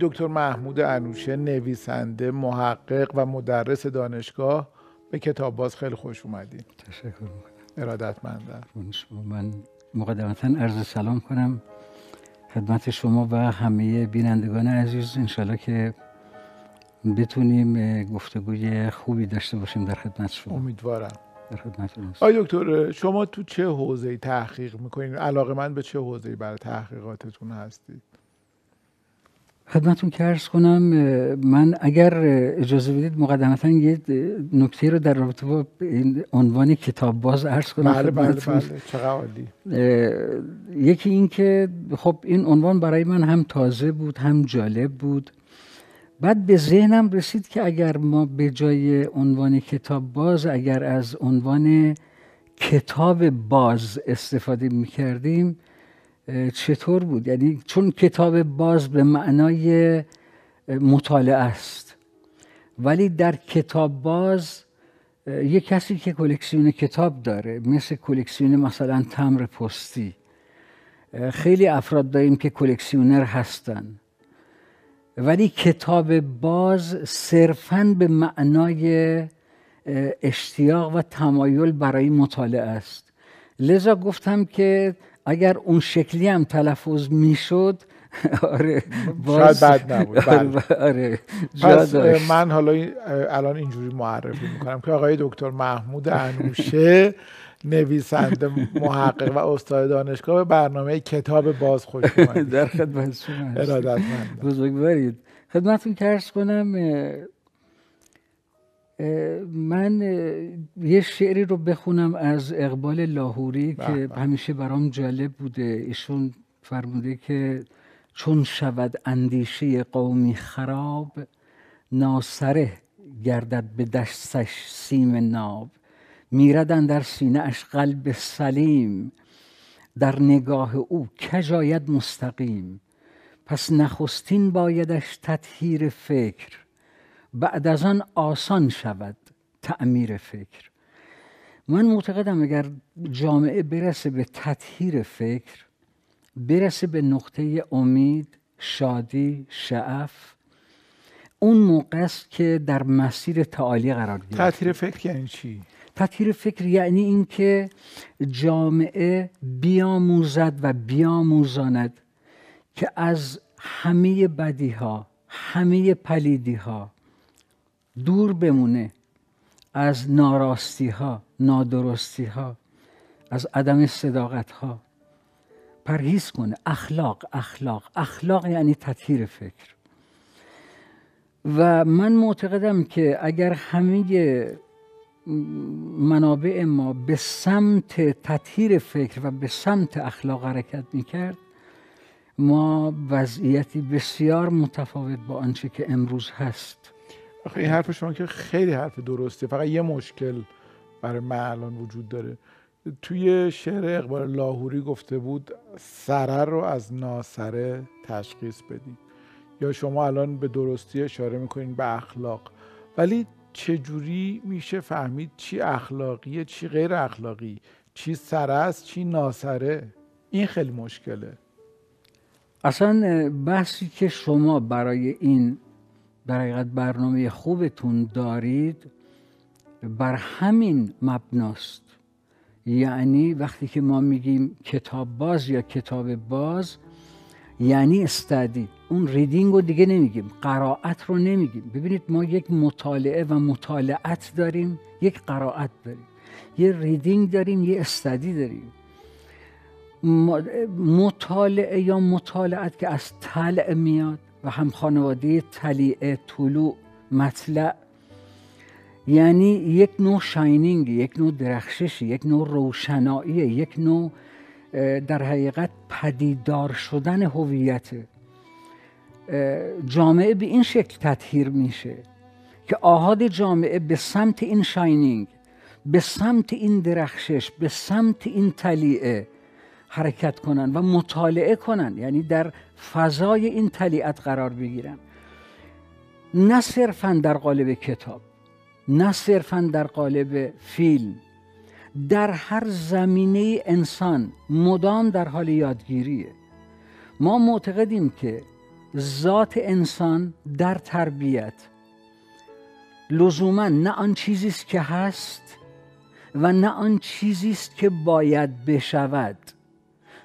دکتر محمود انوشه نویسنده محقق و مدرس دانشگاه به کتاب باز خیلی خوش اومدین. تشکر می‌کنم. ارادتمندم. من مقدمتا عرض سلام کنم. خدمت شما و همه بینندگان عزیز. انشالله که بتونیم گفتگوی خوبی داشته باشیم در خدمت شما. امیدوارم. در خدمت آی دکتر شما تو چه حوزه تحقیق می‌کنید علاقه من به چه حوزه برای تحقیقاتتون هستید؟ خدمتون که کنم من اگر اجازه بدید مقدمتا یه نکته رو در رابطه با این عنوان کتاب باز عرض کنم بله بله بله چقدر یکی این که خب این عنوان برای من هم تازه بود هم جالب بود. بعد به ذهنم رسید که اگر ما به جای عنوان کتاب باز اگر از عنوان کتاب باز استفاده می کردیم چطور بود؟ یعنی چون کتاب باز به معنای مطالعه است. ولی در کتاب باز یه کسی که کلکسیون کتاب داره مثل کلکسیون مثلا تمر پستی خیلی افراد داریم که کلکسیونر هستن. ولی کتاب باز صرفا به معنای اشتیاق و تمایل برای مطالعه است. لذا گفتم که اگر اون شکلی هم تلفظ می‌شد آره باز شاید بد نبود بله. آره پس من حالا الان اینجوری معرفی می‌کنم که آقای دکتر محمود انوشه نویسنده محقق و استاد دانشگاه به برنامه کتاب باز خوش در خدمت شما ارادتمند بزرگوارید. خدمتتون کرس کنم من یه شعری رو بخونم از اقبال لاهوری که همیشه برام جالب بوده. ایشون فرموده که چون شود اندیشه قومی خراب ناسره گردد به دستش سیم ناب. میردن در سینه اش قلب سلیم در نگاه او کجاید مستقیم. پس نخستین بایدش تطهیر فکر بعد از آن آسان شود تعمیر فکر. من معتقدم اگر جامعه برسه به تطهیر فکر برسه به نقطه امید شادی شعف اون موقع است که در مسیر تعالی قرار گیرد تطهیر فکر یعنی چی؟ تطهیر فکر یعنی اینکه جامعه بیاموزد و بیاموزاند که از همه بدی ها همه پلیدی ها دور بمونه از ناراستی ها نادرستی ها از عدم صداقت ها. پرهیز کنه. اخلاق اخلاق. اخلاق یعنی تطهیر فکر. و من معتقدم که اگر همه منابع ما به سمت تطهیر فکر و به سمت اخلاق حرکت می‌کرد ما وضعیتی بسیار متفاوت با آنچه که امروز هست. آخه این حرف شما که خیلی حرف درسته. فقط یه مشکل برای من الان وجود داره. توی شعر اقبال لاهوری گفته بود سره رو از ناسره تشخیص بدید یا شما الان به درستی اشاره می‌کنین به اخلاق. ولی چجوری میشه فهمید چی اخلاقیه چی غیر اخلاقی؟ چی سره است چی ناسره؟ این خیلی مشکله. اصلا بحثی که شما برای این در برنامه خوبتون دارید بر همین مبناست. یعنی وقتی که ما میگیم کتاب باز یا کتاب باز یعنی استدی اون ریدینگ رو دیگه نمیگیم قرائت رو نمیگیم. ببینید ما یک مطالعه و مطالعت داریم یک قرائت داریم. یه ریدینگ داریم یه استدی داریم. مطالعه یا مطالعت که از طلع میاد و هم خانواده طلیعه طلوع مطلع. یعنی یک نوع شاینینگ یک نوع درخششی یک نوع روشنایی یک نوع در حقیقت پدیدار شدن هویت. جامعه به این شکل تطهیر میشه که آهاد جامعه به سمت این شاینینگ به سمت این درخشش به سمت این طلیعه حرکت کنن و مطالعه کنن یعنی در فضای این طلیعت قرار بگیرن. نه صرفا در قالب کتاب نه صرفا در قالب فیلم در هر زمینه انسان مدام در حال یادگیریه. ما معتقدیم که ذات انسان در تربیت لزوما نه آن چیزی است که هست و نه آن چیزی است که باید بشود.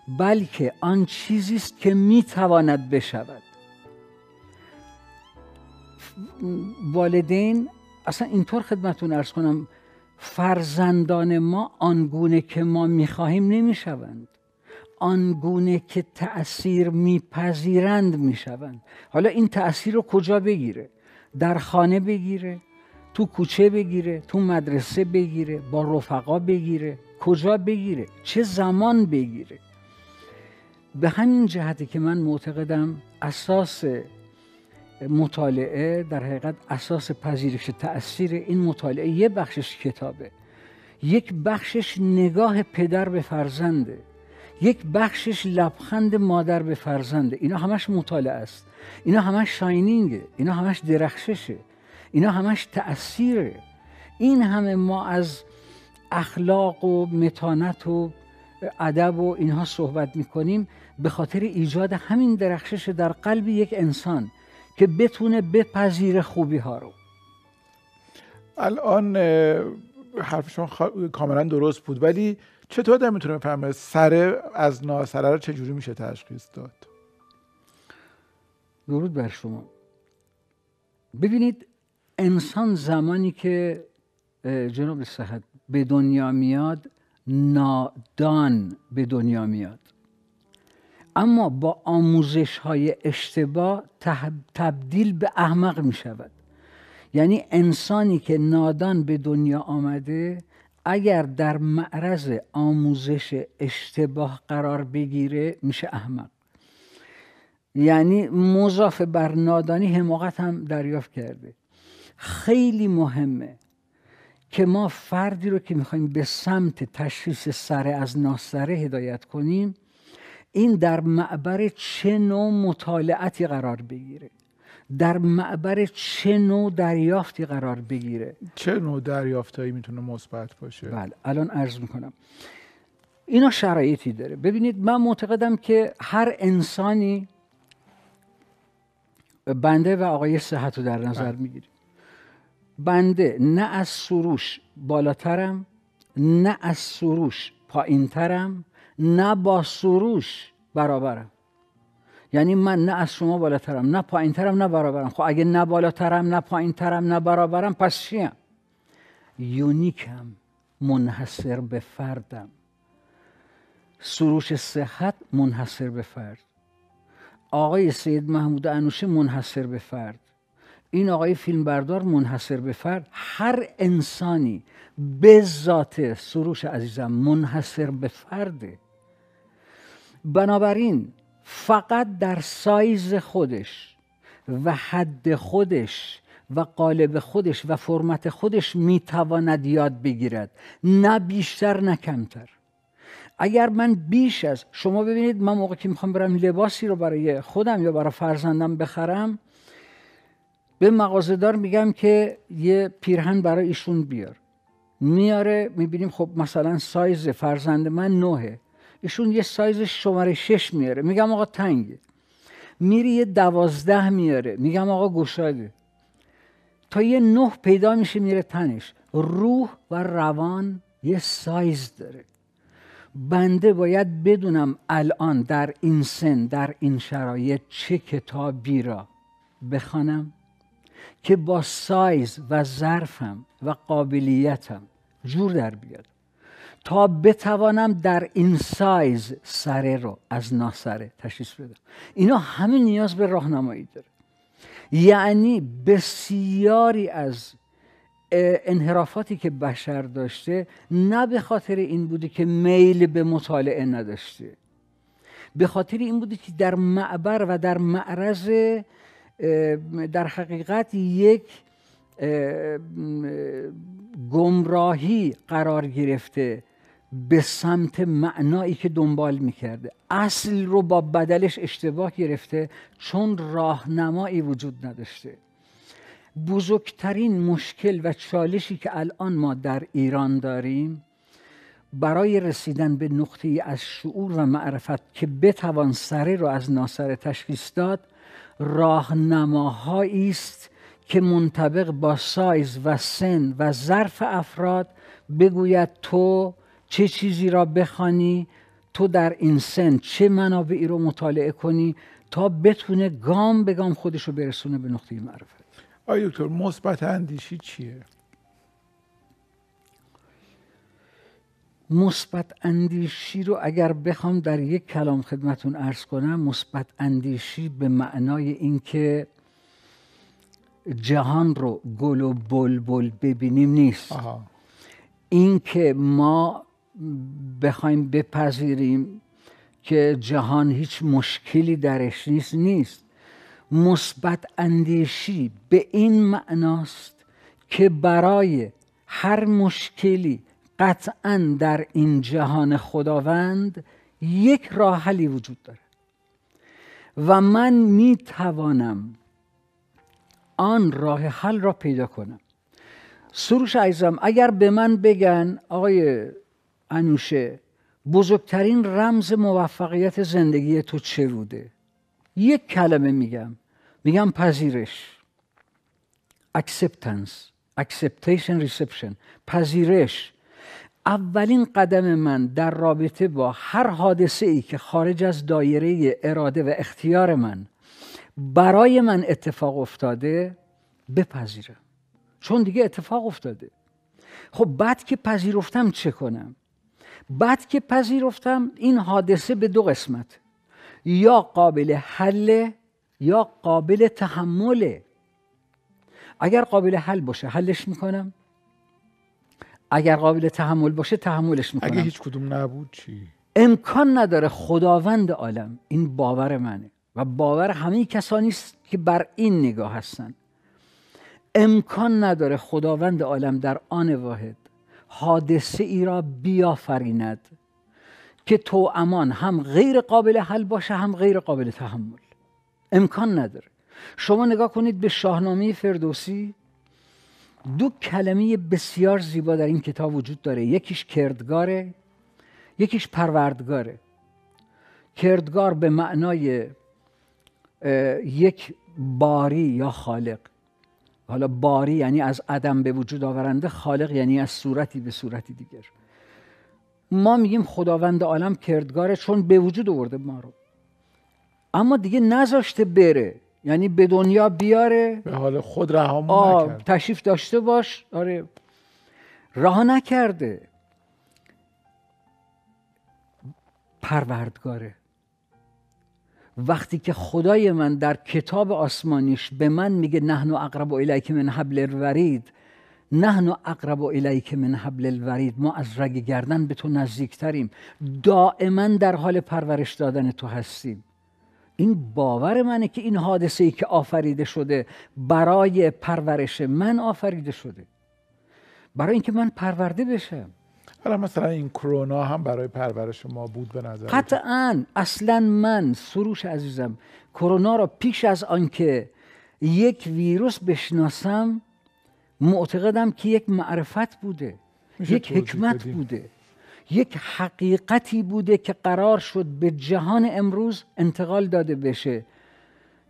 بلکه آن چیزی است که می‌تواند بشود. والدین اصلا اینطور خدمتون ارز کنم فرزندان ما آنگونه که ما می‌خواهیم نمی‌شوند. آنگونه که تأثیر میپذیرند می‌شوند. حالا این تأثیر رو کجا بگیره؟ در خانه بگیره تو کوچه بگیره تو مدرسه بگیره با رفقا بگیره. کجا بگیره؟ چه زمان بگیره؟ به همین جهتی که من معتقدم اساس مطالعه در حقیقت اساس پذیرش تاثیر این مطالعه یه بخشش کتابه. یک بخشش نگاه پدر به فرزنده. یک بخشش لبخند مادر به فرزنده. اینا همش مطالعه است. اینا همش شاینینگه. اینا همش درخششه. اینا همش تأثیره. این همه ما از اخلاق و متانت و ادب و اینها صحبت می‌کنیم. به خاطر ایجاد همین درخشش در قلب یک انسان که بتونه بپذیر خوبی ها رو. الان حرف شما کاملا درست بود ولی چطور در می‌تونه بفهمه سره از ناسره رو چجوری میشه تشخیص داد؟ درود بر شما. ببینید انسان زمانی که جناب صحت به دنیا میاد نادان به دنیا میاد. اما با آموزش های اشتباه تبدیل به احمق می شود یعنی انسانی که نادان به دنیا آمده اگر در معرض آموزش اشتباه قرار بگیره میشه احمق. یعنی مضاف بر نادانی حماقت هم دریافت کرده. خیلی مهمه که ما فردی رو که می‌خوایم به سمت تشخیص سره از ناسره هدایت کنیم این در معبر چه نوع مطالعتی قرار بگیره؟ در معبر چه نوع دریافتی قرار بگیره؟ چه نوع دریافتایی می‌تونه مثبت باشه؟ بله الان عرض می‌کنم. اینا شرایطی داره. ببینید من معتقدم که هر انسانی بنده و آقای صحت رو در نظر بله. می‌گیریم. بنده نه از سروش بالاترم نه از سروش پایینترم نه با سروش برابرم. یعنی من نه از شما بالاترم نه پایینترم نه برابرم. خب اگه نه بالاترم نه پایینترم نه برابرم پس چیم؟ یونیکم منحصر به فردم. سروش صحت منحصر به فرد. آقای سید محمود انوشه منحصر به فرد. این آقای فیلمبردار منحصر به فرد. هر انسانی به ذات سروش عزیزم منحصر به فرده. بنابراین فقط در سایز خودش و حد خودش و قالب خودش و فرمت خودش می‌تواند یاد بگیرد. نه بیشتر نه کمتر. اگر من بیش از شما ببینید من موقع که می‌خوام برم لباسی رو برای خودم یا برای فرزندم بخرم به مغازهدار میگم که یه پیرهن برای ایشون بیار. میاره می‌بینیم خب مثلا سایز فرزند من نوهه. ایشون یه سایز شماره شش میاره. میگم آقا تنگه. میری یه دوازده میاره. میگم آقا گشاده. تا یه نه پیدا میشه میره تنش. روح و روان یه سایز داره. بنده باید بدونم الان در این سن در این شرایط چه کتابی را بخوانم که با سایز و ظرفم و قابلیتم جور در بیاد. تا بتوانم در این سایز سره رو از ناسره تشخیص بدم. اینا همه نیاز به راهنمایی داره. یعنی بسیاری از انحرافاتی که بشر داشته نه به خاطر این بوده که میل به مطالعه نداشته. به خاطر این بوده که در معبر و در معرض در حقیقت یک گمراهی قرار گرفته. به سمت معنایی که دنبال می‌کرده. اصل رو با بدلش اشتباه گرفته چون راهنمایی وجود نداشته. بزرگترین مشکل و چالشی که الان ما در ایران داریم برای رسیدن به نقطه از شعور و معرفت که بتوان سره رو از ناسره تشخیص داد راهنماهایی است که منطبق با سایز و سن و ظرف افراد بگوید تو چه چیزی را بخوانی تو در این سن چه منابعی رو مطالعه کنی تا بتونه گام به گام خودش رو برسونه به نقطه معرفت؟ آیا دکتر مثبت اندیشی چیه؟ مثبت اندیشی رو اگر بخوام در یک کلام خدمتون ارز کنم مثبت اندیشی به معنای اینکه جهان رو گل و بلبل ببینیم نیست. اینکه ما بخوایم بپذیریم که جهان هیچ مشکلی درش نیست نیست. مثبت اندیشی به این معناست که برای هر مشکلی قطعا در این جهان خداوند یک راه حلی وجود داره. و من می توانم آن راه حل را پیدا کنم. سروش عزیزم اگر به من بگن آقای انوشه بزرگترین رمز موفقیت زندگی تو چه بوده؟ یک کلمه میگم. میگم پذیرش. Acceptance. Acceptation reception. پذیرش. اولین قدم من در رابطه با هر حادثه ای که خارج از دایره اراده و اختیار من برای من اتفاق افتاده بپذیرم. چون دیگه اتفاق افتاده. خب بعد که پذیرفتم چه کنم؟ بعد که پذیرفتم این حادثه به دو قسمت. یا قابل حل یا قابل تحمله اگر قابل حل باشه حلش می‌کنم. اگر قابل تحمل باشه تحملش می‌کنم. اگه هیچ کدوم نبود چی؟ امکان نداره خداوند عالم این باور منه و باور همه کسانی است که بر این نگاه هستند امکان نداره خداوند عالم در آن واحد حادثه ای را بیافریند که تو امان هم غیر قابل حل باشه هم غیر قابل تحمل. امکان نداره. شما نگاه کنید به شاهنامه فردوسی دو کلمه بسیار زیبا در این کتاب وجود داره. یکیش کردگاره یکیش پروردگاره. کردگار به معنای یک باری یا خالق. حالا باری یعنی از عدم به وجود آورنده خالق یعنی از صورتی به صورتی دیگر. ما میگیم خداوند عالم کردگاره چون به وجود آورده ما رو. اما دیگه نذاشته بره یعنی به دنیا بیاره. به حال خود رها نکرد تشریف داشته باش. آره. رها نکرده. پروردگاره. وقتی که خدای من در کتاب آسمانیش به من میگه نحن اقرب الیک من حبل الورید نحن اقرب الیک من حبل الورید ما از رگ گردن به تو نزدیکتریم دائما در حال پرورش دادن تو هستیم. این باور منه که این حادثه ای که آفریده شده برای پرورش من آفریده شده. برای اینکه من پرورده بشم. حالا مثلا این کرونا هم برای پرورش ما بود به نظر قطعا. اصلا من سروش عزیزم کرونا را پیش از آنکه یک ویروس بشناسم معتقدم که یک معرفت بوده یک حکمت بوده یک حقیقتی بوده که قرار شد به جهان امروز انتقال داده بشه.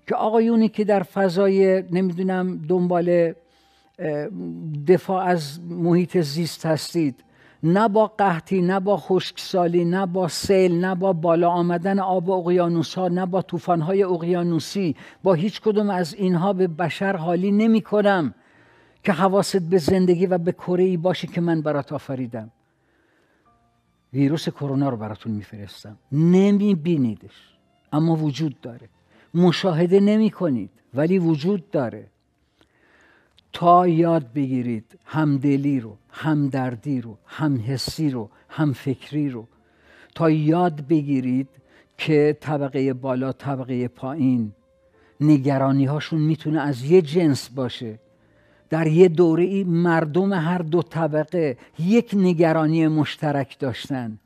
که آقایونی که در فضای نمی‌دونم دنبال دفاع از محیط زیست هستید نه با قحطی نه با خشکسالی نه با سیل نه با بالا آمدن آب اقیانوس ها نه با طوفان های اقیانوسی. با هیچ کدوم از اینها به بشر حالی نمی کنم که حواست به زندگی و به کره ای باشه که من برات آفریدم. ویروس کرونا رو براتون میفرستم. نمی بینیدش اما وجود داره. مشاهده نمی کنید ولی وجود داره. تا یاد بگیرید همدلی رو همدردی رو همحسی رو همفکری رو. تا یاد بگیرید که طبقه بالا طبقه پایین نگرانی هاشون می‌تونه از یه جنس باشه. در یه دوره ای مردم هر دو طبقه یک نگرانی مشترک داشتن.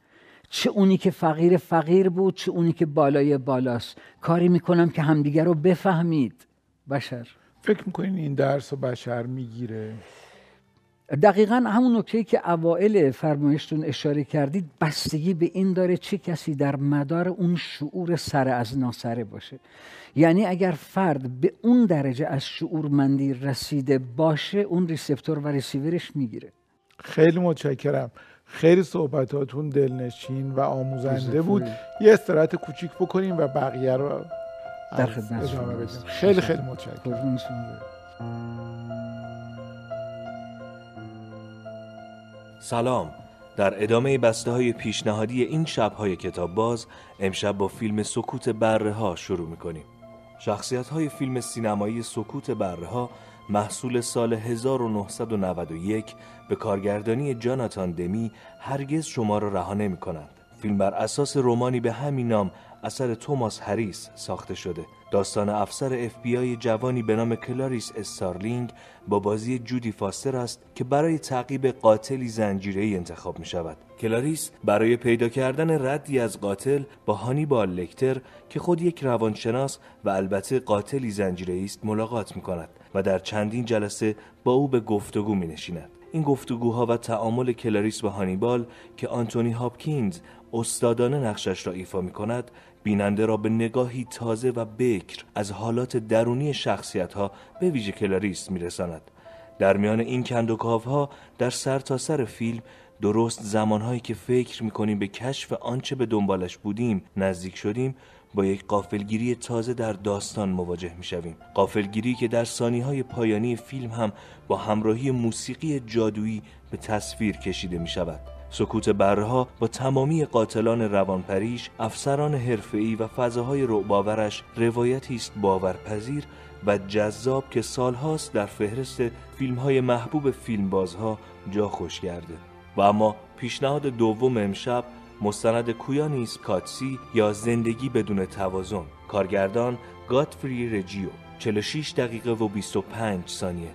چه اونی که فقیر فقیر بود چه اونی که بالای بالاست. کاری می‌کنم که همدیگر رو بفهمید. بشر. فکر می‌کنین این درس رو بشر می‌گیره؟ دقیقا همون نکته که اوائل فرمایشتون اشاره کردید بستگی به این داره چه کسی در مدار اون شعور سر از ناسره باشه. یعنی اگر فرد به اون درجه از شعورمندی رسیده باشه اون ریسپتور و ریسیورش می‌گیره. خیلی متشکرم. خیلی صحبتاتون دلنشین و آموزنده بود. یه استراحت کوچیک بکنیم و بقیه رو در خدمت خیلی خیلی متشکرم. سلام. در ادامه بسته های پیشنهادی این شبهای کتاب باز امشب با فیلم سکوت بره ها شروع می‌کنیم. شخصیت های فیلم سینمایی سکوت بره ها محصول سال 1991 به کارگردانی جاناتان دمی هرگز شما را رها نمی کنند. فیلم بر اساس رومانی به همین نام اثر توماس هریس ساخته شده داستان افسر اف بی آی جوانی به نام کلاریس استارلینگ با بازی جودی فاستر است که برای تعقیب قاتلی زنجیره‌ای انتخاب می شود. کلاریس برای پیدا کردن ردی از قاتل با هانیبال لکتر که خود یک روانشناس و البته قاتلی زنجیره‌ای است ملاقات می کند و در چندین جلسه با او به گفتگو می نشیند. این گفتگوها و تعامل کلاریس با هانیبال که آنتونی هاپکینز استادانه نقشش را ایفا می کند بیننده را به نگاهی تازه و بکر از حالات درونی شخصیت ها به ویژه کلاریس میرساند. در میان این کندوکاوها در سر تا سر فیلم درست زمانهایی که فکر می‌کنیم به کشف آنچه به دنبالش بودیم نزدیک شدیم با یک قافلگیری تازه در داستان مواجه می‌شویم. قافلگیری که در سانی های پایانی فیلم هم با همراهی موسیقی جادویی به تصویر کشیده می شود سکوت برها با تمامی قاتلان روانپریش افسران حرفه‌ای و فضاهای رعباورش روایتی است باورپذیر و جذاب که سالهاست در فهرست فیلمهای محبوب فیلمبازها جا خوش کرده و اما پیشنهاد دوم امشب مستند کویانیس کاتسی یا زندگی بدون توازن. کارگردان گاتفری رجیو 46 دقیقه و 25 ثانیه.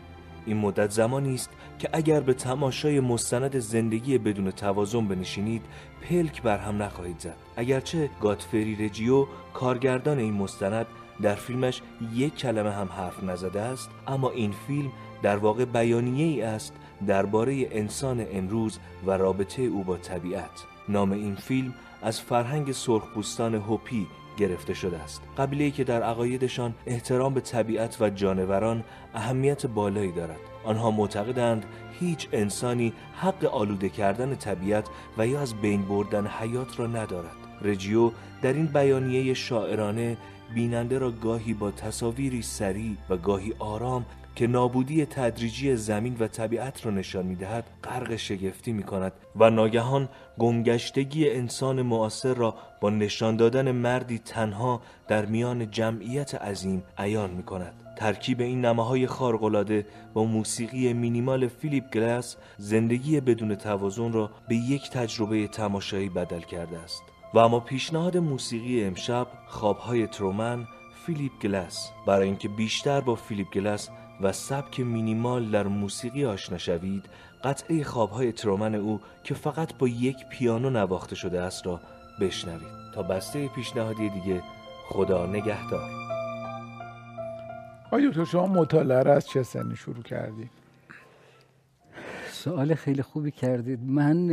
این مدت زمانی است که اگر به تماشای مستند زندگی بدون توازن بنشینید پلک بر هم نخواهید زد. اگرچه گاتفری رجیو کارگردان این مستند در فیلمش یک کلمه هم حرف نزده است اما این فیلم در واقع بیانیه ای است درباره انسان امروز و رابطه او با طبیعت. نام این فیلم از فرهنگ سرخپوستان هوپی گرفته شده است. قبیله که در عقایدشان احترام به طبیعت و جانوران اهمیت بالایی دارد. آنها معتقدند هیچ انسانی حق آلوده کردن طبیعت و یا از بین بردن حیات را ندارد. رجیو در این بیانیه شاعرانه بیننده را گاهی با تصاویری سریع و گاهی آرام که نابودی تدریجی زمین و طبیعت را نشان می‌دهد غرق شگفتی می کند و ناگهان گمگشتگی انسان معاصر را با نشان دادن مردی تنها در میان جمعیت عظیم عیان می کند ترکیب این نماهای خارق‌العاده با موسیقی مینیمال فیلیپ گلاس زندگی بدون توازن را به یک تجربه تماشایی بدل کرده است. و اما پیشنهاد موسیقی امشب خوابهای ترومن فیلیپ گلاس. برای اینکه بیشتر با فیلیپ گلاس و سبک مینیمال در موسیقی آشنا شوید قطعه خوابهای ترومن او که فقط با یک پیانو نواخته شده است را بشنوید. تا بسته پیشنهادی دیگه خدا نگهدار. آیا تو شما مطالعه را از چه سنی شروع کردی؟ سوال خیلی خوبی کردید. من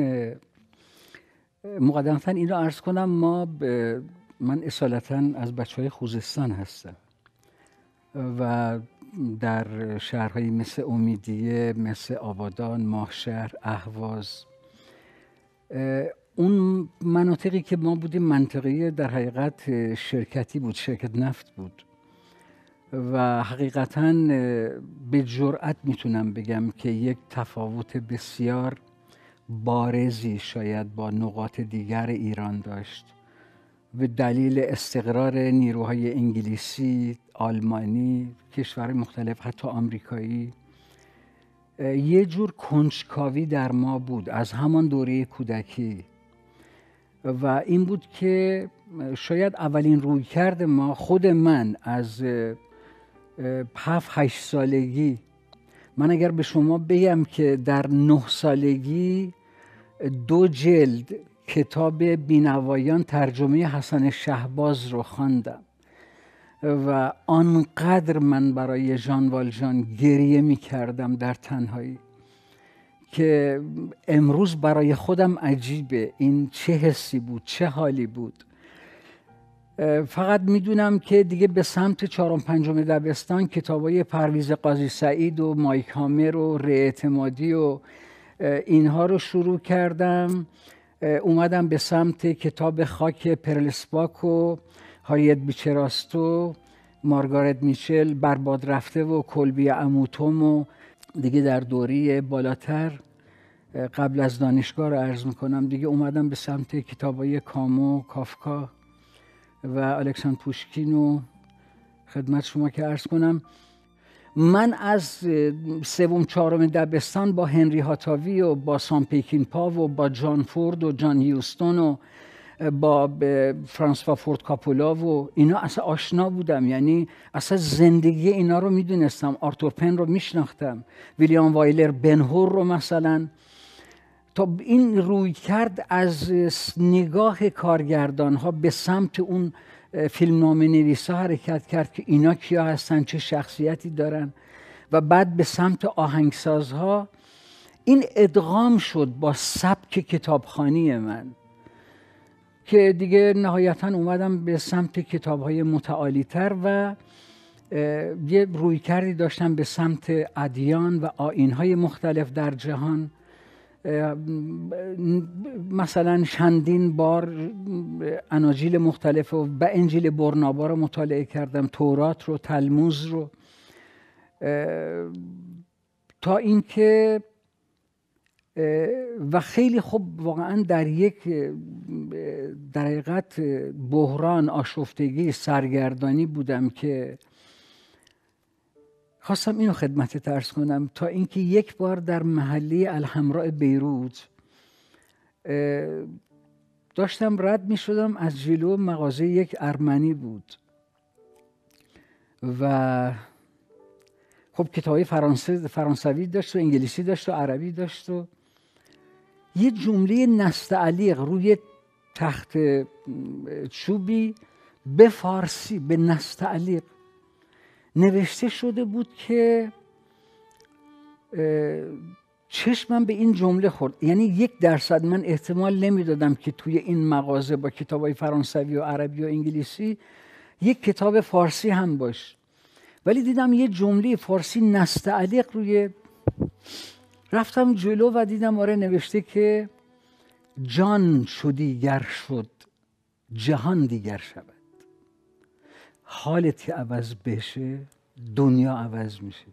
مقدمتا این را عرض کنم ما من اصالتا از بچه های خوزستان هستم. و در شهرهایی مثل امیدیه مثل آبادان ماهشهر اهواز. اون مناطقی که ما بودیم منطقه در حقیقت شرکتی بود شرکت نفت بود. و حقیقتا به جرأت می‌تونم بگم که یک تفاوت بسیار بارزی شاید با نقاط دیگر ایران داشت. به دلیل استقرار نیروهای انگلیسی، آلمانی، کشور مختلف حتی آمریکایی یه جور کنجکاوی در ما بود از همان دوره کودکی. و این بود که شاید اولین روی کرد ما خود من از هفت هشت سالگی. من اگر به شما بگم که در نه سالگی دو جلد کتاب بینوایان ترجمه حسن شهباز رو خواندم و آنقدر من برای ژان والژان گریه می کردم در تنهایی که امروز برای خودم عجیبه. این چه حسی بود چه حالی بود. فقط می‌دونم که دیگه به سمت چهارم پنجم دبستان کتابای پرویز قاضی سعید و مایک هامر و اعتمادی و اینها رو شروع کردم. اومدم به سمت کتاب خاک پرلسپاک و هاریت بیچراستو مارگارت میچل برباد رفته و کلبی اموتوم و دیگه در دوری بالاتر. قبل از دانشگاه رو عرض می‌کنم دیگه اومدم به سمت کتابای کامو کافکا و الکساندر پوشکین و خدمت شما که عرض کنم. من از سوم چهارم دبستان با هنری هاتاوی و با سام پیکین پا و با جان فورد و جان هیوستون و با فرانسوا فورد کاپولا و اینا اصلا آشنا بودم. یعنی اصلا زندگی اینا رو می‌دونستم. آرتور پن رو میشناختم. ویلیام وایلر بنهور رو مثلا. تا این روی کرد از نگاه کارگردان ها به سمت اون فیلم نام نویسا حرکت کرد که اینا کیا هستن چه شخصیتی دارن. و بعد به سمت آهنگسازها این ادغام شد با سبک کتابخانی من. که دیگه نهایتا اومدم به سمت کتاب های متعالی تر و یه روی کردی داشتم به سمت ادیان و آین های مختلف در جهان. مثلا چندین بار اناجیل مختلف و به انجیل برنابا رو مطالعه کردم تورات رو تلموز رو. تا اینکه و خیلی خوب واقعا در یک در حقیقت بحران آشفتگی سرگردانی بودم که خواستم اینو خدمت ترس کنم. تا اینکه یک بار در محلی الحمراء بیروت داشتم رد می شدم از جلو مغازه یک ارمنی بود. و خب کتابی فرانسه فرانسوی داشت و انگلیسی داشت و عربی داشت و یه جمله نستعلیق روی تخت چوبی به فارسی به نستعلیق نوشته شده بود که چشمم به این جمله خورد. یعنی یک درصد من احتمال نمی‌دادم که توی این مغازه با کتاب های فرانسوی و عربی و انگلیسی یک کتاب فارسی هم باش. ولی دیدم یه جمله فارسی نستعلیق روی رفتم جلو و دیدم آره نوشته که جان شدی گر شد جهان دیگر شود. حالت که عوض بشه دنیا عوض میشه.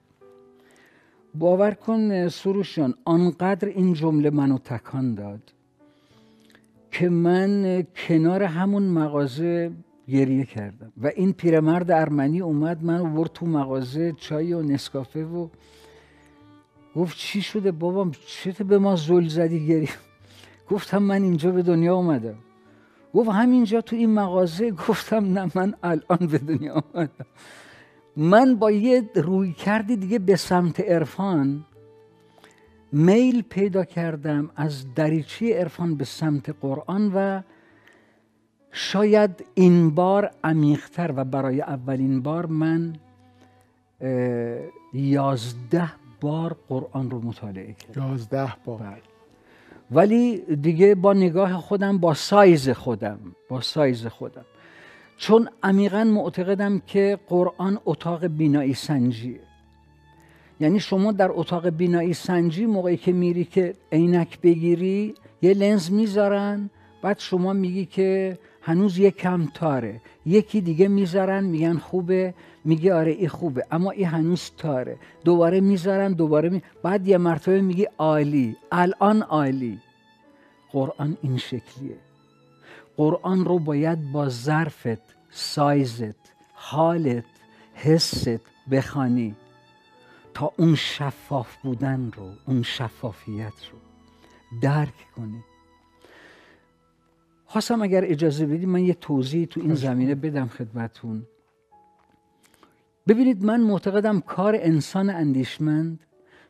باور کن سروشان آنقدر این جمله منو تکان داد که من کنار همون مغازه گریه کردم. و این پیرمرد ارمنی اومد من ورد تو مغازه چای و نسکافه و گفت چی شده بابام؟ چته به ما زل زدی گریه؟ گفتم من اینجا به دنیا اومدم. گفت همینجا تو این مغازه؟ گفتم نه من الان به دنیا آمدم من با یه روی کردی دیگه به سمت عرفان میل پیدا کردم از دریچه عرفان به سمت قرآن و شاید این بار عمیقتر و برای اولین بار من یازده بار قرآن رو مطالعه کردم. یازده بار. بله. ولی دیگه با نگاه خودم با سایز خودم با سایز خودم. چون عمیقا معتقدم که قرآن اتاق بینایی سنجیه. یعنی شما در اتاق بینایی سنجی موقعی که میری که عینک بگیری یه لنز می‌ذارن بعد شما میگی که هنوز یه کم تاره. یکی دیگه می‌ذارن میگن خوبه. میگه آره این خوبه. اما این هنوز تاره. دوباره می‌ذارن دوباره می... بعد یه مرتبه میگی عالی. الان عالی. قرآن این شکلیه. قرآن رو باید با ظرفت سایزت حالت حست بخوانی تا اون شفاف بودن رو اون شفافیت رو درک کنی. خواستم اگر اجازه بدی من یه توضیح تو این زمینه بدم خدمتون. ببینید من معتقدم کار انسان اندیشمند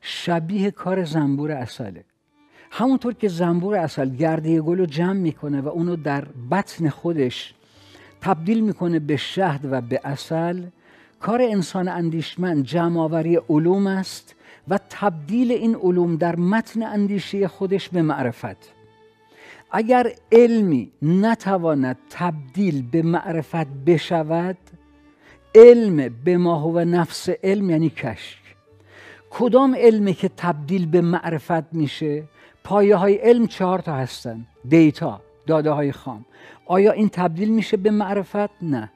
شبیه کار زنبور اصله همونطور که زنبور اصل گرده گل رو جمع می‌کنه و اونو در بطن خودش تبدیل می‌کنه به شهد و به اصل کار انسان اندیشمند جمع آوری علوم است و تبدیل این علوم در متن اندیشه خودش به معرفت. اگر علمی نتواند تبدیل به معرفت بشود علم به ما و نفس علم یعنی کشک. کدام علمی که تبدیل به معرفت میشه؟ پایه های علم چهار تا هستن. data داده های خام. آیا این تبدیل میشه به معرفت؟ نه.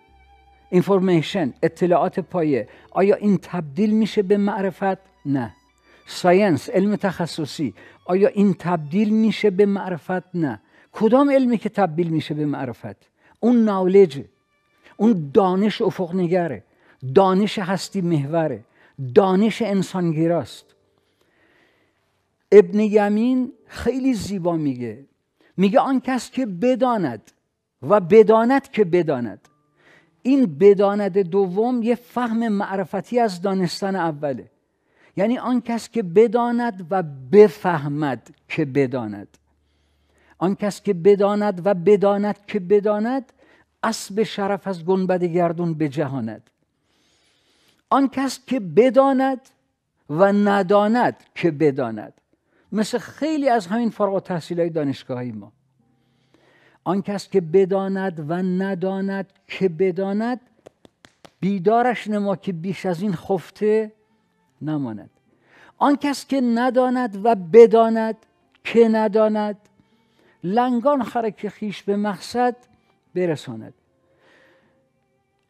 information اطلاعات پایه. آیا این تبدیل میشه به معرفت؟ نه. science علم تخصصی. آیا این تبدیل میشه به معرفت؟ نه. کدام علمی که تبدیل میشه به معرفت؟ اون نالج اون دانش افق نگره دانش هستی محوره. دانش انسانگیراست. ابن یمین خیلی زیبا میگه. میگه آن کس که بداند و بداند که بداند. این بداند دوم یه فهم معرفتی از دانستن اوله. یعنی آن کس که بداند و بفهمد که بداند. آن کس که بداند و بداند که بداند اسب شرف از گنبد گردون بجهاند. آن کس که بداند و نداند که بداند. مثل خیلی از همین فارغ تحصیل های دانشگاهی ما. آن کس که بداند و نداند که بداند بیدارش نما که بیش از این خفته نماند. آن کس که نداند و بداند که نداند لنگان خرک خیش به مقصد برساند.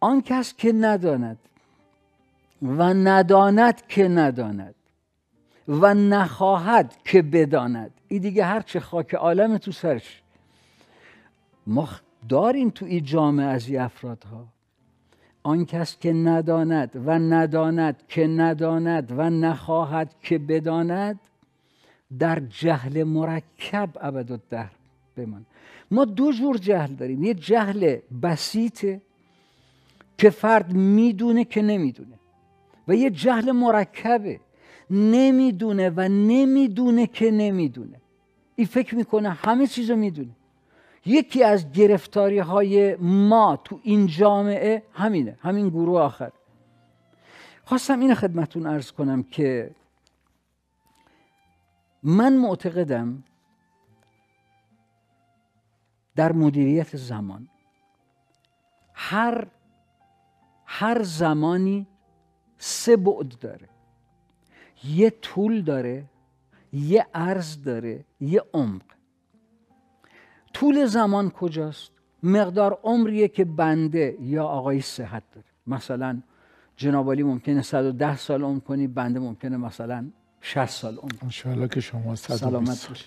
آن کس که نداند و نداند که نداند و نخواهد که بداند. این دیگه هرچه خاک عالم تو سرش. ما داریم تو این جامعه از این افرادها. آن کس که نداند و نداند که نداند و نخواهد که بداند در جهل مرکب ابد بمان ما دو جور جهل داریم. یه جهل بسیطه که فرد می‌دونه که نمی‌دونه و یه جهل مرکبه نمی‌دونه و نمی‌دونه که نمی‌دونه. این فکر می‌کنه همه چیز رو می‌دونه. یکی از گرفتاری های ما تو این جامعه همینه همین گروه آخر. خواستم این خدمتون ارز کنم که من معتقدم در مدیریت زمان هر هر زمانی سه بعد داره. یه طول داره یه عرض داره یه عمق. طول زمان کجاست؟ مقدار عمریه که بنده یا آقای صحت داره. مثلا جنابالی ممکنه 110 سال عمر کنی بنده ممکنه مثلا 60 سال عمر انشاءالله که شما سلامت باشی.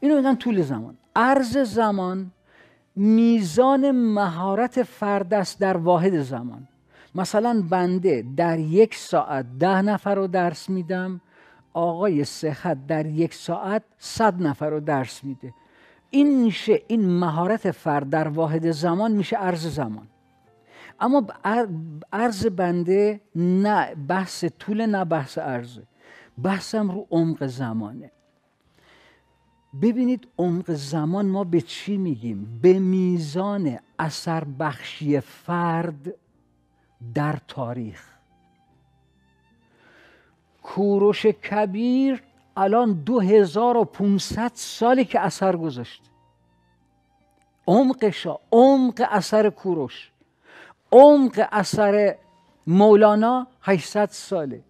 اینو میگن طول زمان. عرض زمان میزان مهارت فرد است در واحد زمان. مثلا بنده در یک ساعت ده نفر رو درس میدم آقای صحت در یک ساعت صد نفر رو درس میده. این میشه این مهارت فرد در واحد زمان میشه عرض زمان. اما عرض بنده نه بحث طول نه بحث عرضه بحثم رو عمق زمانه. ببینید عمق زمان ما به چی میگیم؟ به میزان اثر بخشی فرد در تاریخ. کوروش کبیر الان 2500 سالی که اثر گذاشته عمقشا عمق اثر کوروش عمق اثر مولانا 800 ساله.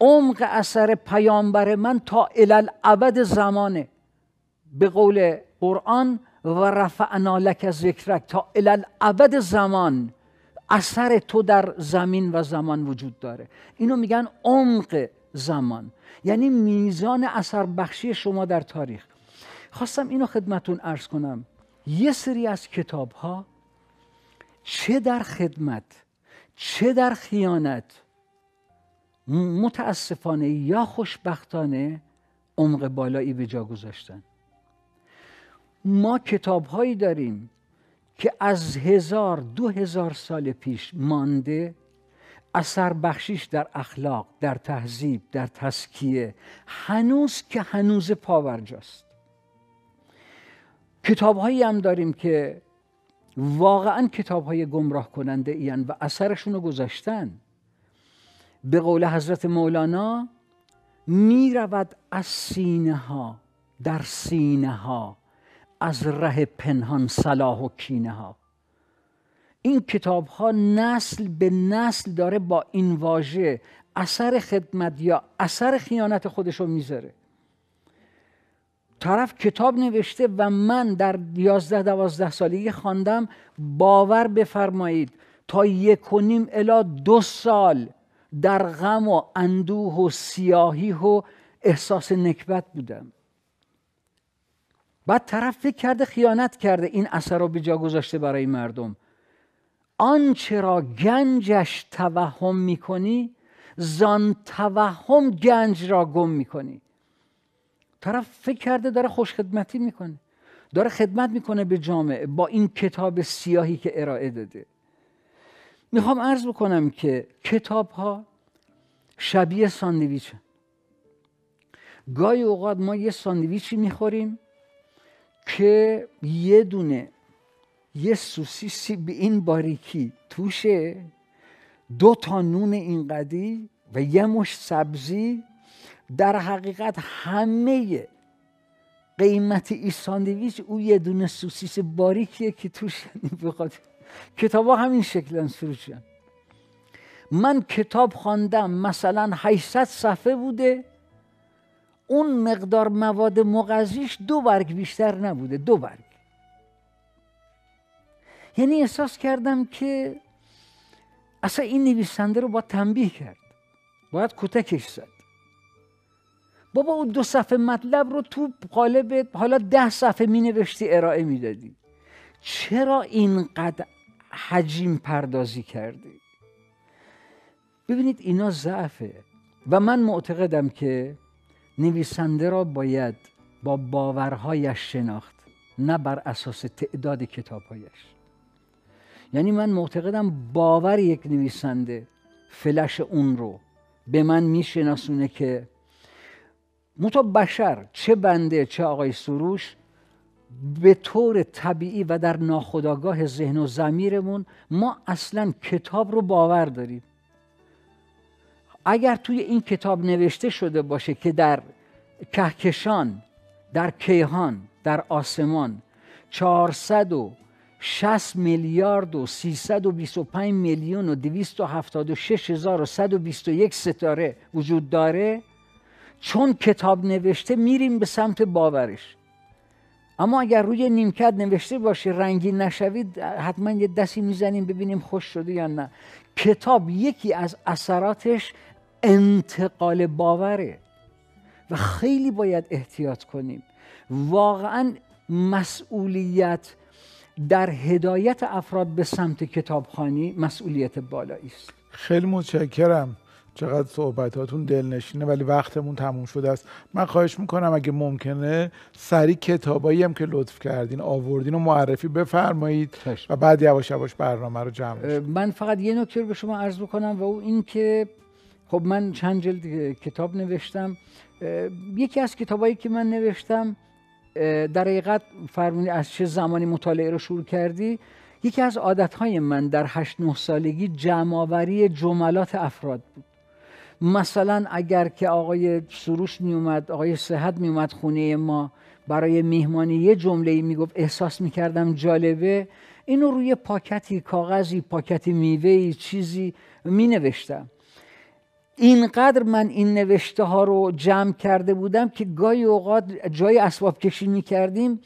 عمق اثر پیامبر من تا الالعبد زمانه. به قول قرآن و رفعنا لک ذکرک تا الالعبد زمان اثر تو در زمین و زمان وجود داره. اینو میگن عمق. زمان. یعنی میزان اثر بخشی شما در تاریخ. خواستم اینو خدمتون ارز کنم. یه سری از کتاب ها چه در خدمت چه در خیانت متاسفانه یا خوشبختانه عمق بالایی به جا گذاشتن. ما کتاب هایی داریم که از هزار دو هزار سال پیش مانده اثر بخشیش در اخلاق در تهذیب در تسکیه هنوز که هنوز پاورجاست. کتاب هایی هم داریم که واقعا کتاب های گمراه کننده ایان و اثرشون رو گذاشتن. به قول حضرت مولانا می رود از سینه ها در سینه ها از ره پنهان صلاح و کینه ها این کتاب ها نسل به نسل داره با این واژه اثر خدمت یا اثر خیانت خودش رو می‌ذاره. طرف کتاب نوشته و من در یازده دوازده سالگی خواندم باور بفرمایید تا یک و نیم الا دو سال در غم و اندوه و سیاهی و احساس نکبت بودم. بعد طرف فکر کرده خیانت کرده این اثر رو به جا گذاشته برای مردم. آنچه را گنجش توهم می‌کنی زان توهم گنج را گم می‌کنی. طرف فکر کرده داره خوشخدمتی می‌کنه داره خدمت می‌کنه به جامعه با این کتاب سیاهی که ارائه داده. می‌خوام عرض بکنم که کتاب ها شبیه ساندویچ گاهی اوقات ما یه ساندویچی می‌خوریم که یه دونه یه سوسیسی به این باریکی توشه دو تا نون این قدی و یه مش سبزی. در حقیقت همه قیمت این ساندویچ او یه دونه سوسیس باریکیه که توش بخواد کتاب ها همین شکلن سروشن من کتاب خواندم مثلا 800 صفحه بوده. اون مقدار مواد مغذیش دو برگ بیشتر نبوده دو برگ. یعنی احساس کردم که اصلا این نویسنده رو با تنبیه کرد. باید کتکش زد. بابا اون دو صفحه مطلب رو تو قالب حالا ده صفحه می نوشتی ارائه می‌دادی. چرا اینقدر حجیم پردازی کردی؟ ببینید اینا ضعفه. و من معتقدم که نویسنده را باید با باورهایش شناخت نه بر اساس تعداد کتابهایش. یعنی من معتقدم باور یک نویسنده فلش اون رو به من میشناسونه که متو بشر چه بنده چه آقای سروش به طور طبیعی و در ناخودآگاه ذهن و زمیرمون ما اصلا کتاب رو باور داریم. اگر توی این کتاب نوشته شده باشه که در کهکشان در کیهان در آسمان 460 میلیارد و 325 میلیون و 276 هزار و 121 ستاره وجود داره. چون کتاب نوشته میریم به سمت باورش. اما اگر روی نیمکت نوشته باشه رنگی نشوید حتما یه دستی می‌زنیم ببینیم خوش شده یا نه. کتاب یکی از اثراتش انتقال باوره و خیلی باید احتیاط کنیم. واقعا مسئولیت در هدایت افراد به سمت کتابخانی مسئولیت بالایی است. خیلی متشکرم. چقدر صحبتاتون دلنشینه ولی وقتمون تموم شده است. من خواهش می‌کنم اگه ممکنه سری کتابایی هم که لطف کردین آوردین و معرفی بفرمایید و بعد یواش یواش برنامه رو جمع من فقط یه نکته رو به شما عرض بکنم و او این که خب من چند جلد کتاب نوشتم. یکی از کتابایی که من نوشتم در حقیقت فرمونی از چه زمانی مطالعه رو شروع کردی؟ یکی از عادتهای من در هشت نه سالگی جمعآوری جملات افراد بود. مثلا اگر که آقای سروش می اومد آقای صحت می اومد خونه ما برای میهمانی یه جمله می گفت احساس می کردم جالبه. اینو روی پاکتی کاغذی پاکتی میوه چیزی می نوشتم اینقدر من این نوشته ها رو جمع کرده بودم که گاهی اوقات جای اسباب کشی می کردیم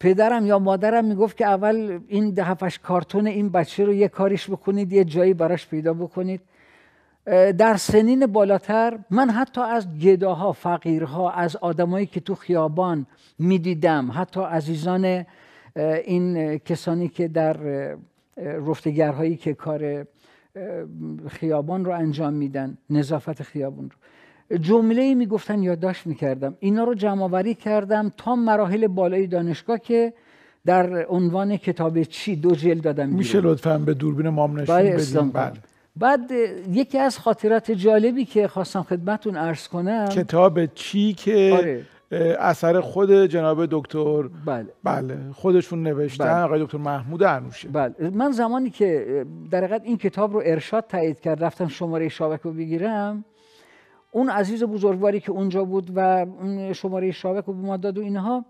پدرم یا مادرم می‌گفت که اول این دهفش کارتون این بچه رو یه کاریش بکنید یه جایی براش پیدا بکنید. در سنین بالاتر من حتی از گداها فقیرها از آدمایی که تو خیابان می‌دیدم حتی عزیزان این کسانی که در رفتگرهایی که کار خیابان رو انجام میدن نظافت خیابان رو. جمله می‌گفتن یادداشت می‌کردم. اینا رو جمع آوری کردم تا مراحل بالای دانشگاه که در عنوان کتاب چی دو جلد دادم میشه لطفا به دوربین مام نشون بله، بدیم؟ بله. بعد یکی از خاطرات جالبی که خواستم خدمتون عرض کنم کتاب چی که آره. اثر خود جناب دکتر بله. بله خودشون نوشتن بله. آقای دکتر محمود انوشه. بله. من زمانی که در حقیقت این کتاب رو ارشاد تایید کرد رفتم شماره شابک رو بگیرم اون عزیز بزرگواری که اونجا بود و شماره شابک رو به ما داد و اینها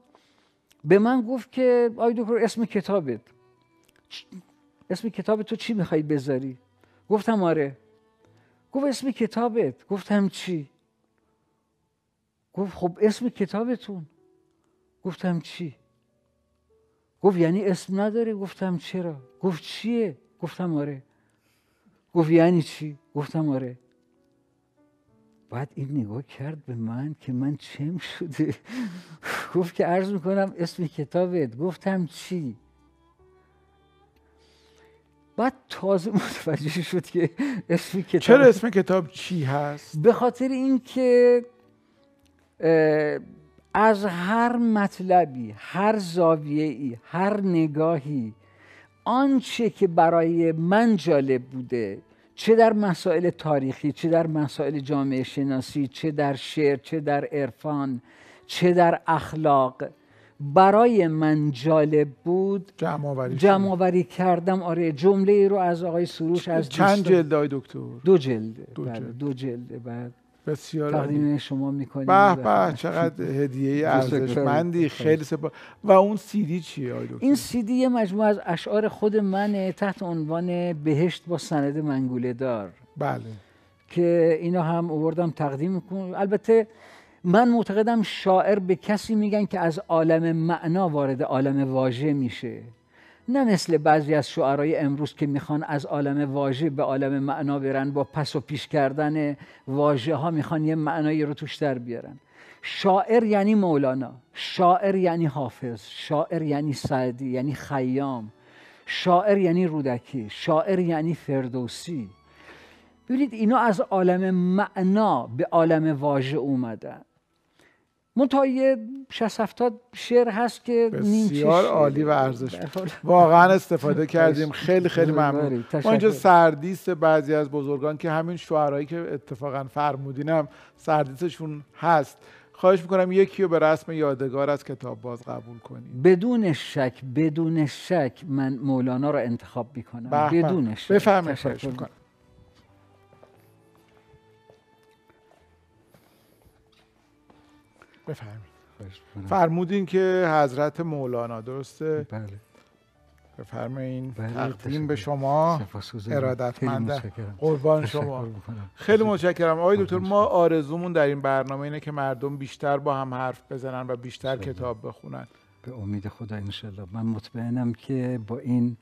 به من گفت که آقای دکتر اسم کتابت. اسم کتاب تو چی می‌خوای بذاری؟ گفتم آره. گفت اسم کتابت. گفتم چی؟ گفت خب اسم کتابتون. گفتم چی؟ گفت یعنی اسم نداره گفتم چرا؟ گفت چیه؟ گفتم آره. گفت یعنی چی؟ گفتم آره. بعد این نگاه کرد به من که من چم شده. گفت که عرض می‌کنم اسم کتابت. گفتم چی؟ بعد تازه متوجه شد که اسم کتاب چرا اسم کتاب چی هست؟ به خاطر اینکه از هر مطلبی هر زاویه ای هر نگاهی آنچه که برای من جالب بوده چه در مسائل تاریخی چه در مسائل جامعه شناسی چه در شعر چه در عرفان چه در اخلاق برای من جالب بود جمع آوری کردم. آره جمله ای رو از آقای سروش از چند جلد دکتر؟ دو جلده دو, بله، دو جلده بعد بسیار تقدیم شما می‌کنیم به به چقدر هدیه ارزشمندی خیلی سپا و اون سیدی چیه آقای این سیدی یه مجموعه از اشعار خود من تحت عنوان بهشت با سند منگوله دار بله. که اینا هم آوردم تقدیم می‌کنم. البته من معتقدم شاعر به کسی میگن که از عالم معنا وارد عالم واژه میشه. نه مثل بعضی از شعرهای امروز که می‌خوان از عالم واژه به عالم معنا برن با پس و پیش کردن واژه ها می‌خوان یه معنایی رو توش در بیارن. شاعر یعنی مولانا شاعر یعنی حافظ شاعر یعنی سعدی یعنی خیام شاعر یعنی رودکی شاعر یعنی فردوسی. ببینید اینا از عالم معنا به عالم واژه اومدن. منتها یه 60 70 شعر هست که بسیار عالی و ارزش. واقعا استفاده کردیم. خیلی خیلی ممنون. ما اینجا سردیست بعضی از بزرگان که همین شعرهایی که اتفاقا فرمودینم سردیستشون هست. خواهش می‌کنم یکی رو به رسم یادگار از کتاب باز قبول کنیم بدون شک بدون شک من مولانا رو انتخاب می‌کنم. بدون شک. بفرمایید بفرمید فرمودین که حضرت مولانا درسته؟ بله. بفرمایین. بله تقدیم به شما ارادتمند قربان شما. خیلی متشکرم. آقای دکتر ما آرزومون در این برنامه اینه که مردم بیشتر با هم حرف بزنن و بیشتر کتاب بخونن. به امید خدا انشالله من مطمئنم که با این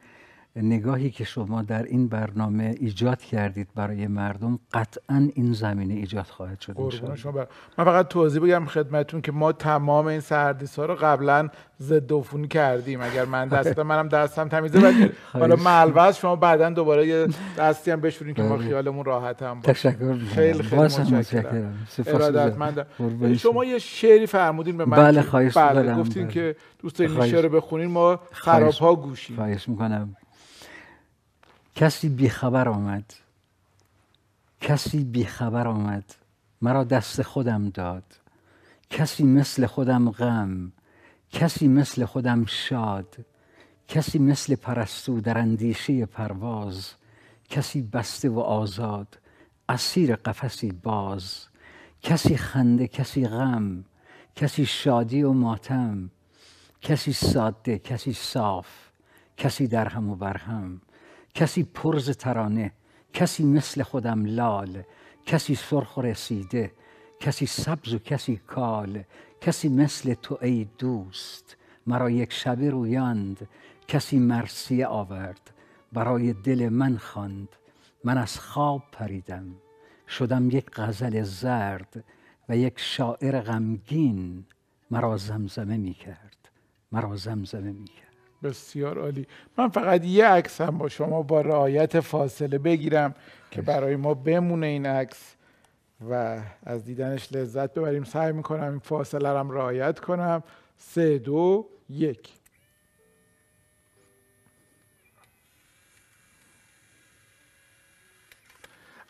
نگاهی که شما در این برنامه ایجاد کردید برای مردم قطعا این زمینه ایجاد خواهد شد شما. من فقط توضیح بگم خدمتون که ما تمام این سردیس ها رو قبلا ضد عفونی کردیم. اگر من دست منم دستم تمیزه ولی حالا ملوز شما بعدا دوباره یه دستی هم بشورین که ما بله. خیالمون راحت هم باشه. تشکر خیلی خیلی متشکرم. ارادتمندم. شما یه شعری فرمودین به من بله خواهش بله گفتین بله. که دوست این شعر رو بخونین ما خراب ها گوشیم. خواهش می‌کنم. کسی بیخبر آمد. کسی بیخبر آمد. مرا دست خودم داد. کسی مثل خودم غم. کسی مثل خودم شاد. کسی مثل پرستو در اندیشه پرواز. کسی بسته و آزاد. اسیر قفسی باز. کسی خنده کسی غم. کسی شادی و ماتم. کسی ساده کسی صاف. کسی درهم و برهم. کسی پرز ترانه کسی مثل خودم لال کسی سرخ و رسیده کسی سبز و کسی کال کسی مثل تو ای دوست مرا یک شبه رویاند کسی مرسیه آورد برای دل من خواند من از خواب پریدم شدم یک غزل زرد و یک شاعر غمگین مرا زمزمه می کرد مرا زمزمه می کرد بسیار عالی. من فقط یه عکس هم با شما با رعایت فاصله بگیرم که برای ما بمونه این عکس و از دیدنش لذت ببریم. سعی می‌کنم این فاصله هم رعایت کنم. سه دو یک.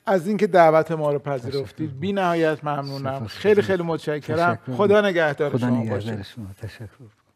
از اینکه دعوت ما رو پذیرفتید بی نهایت ممنونم. خیلی خیلی متشکرم. خدا نگهدار شما باشه تشکر.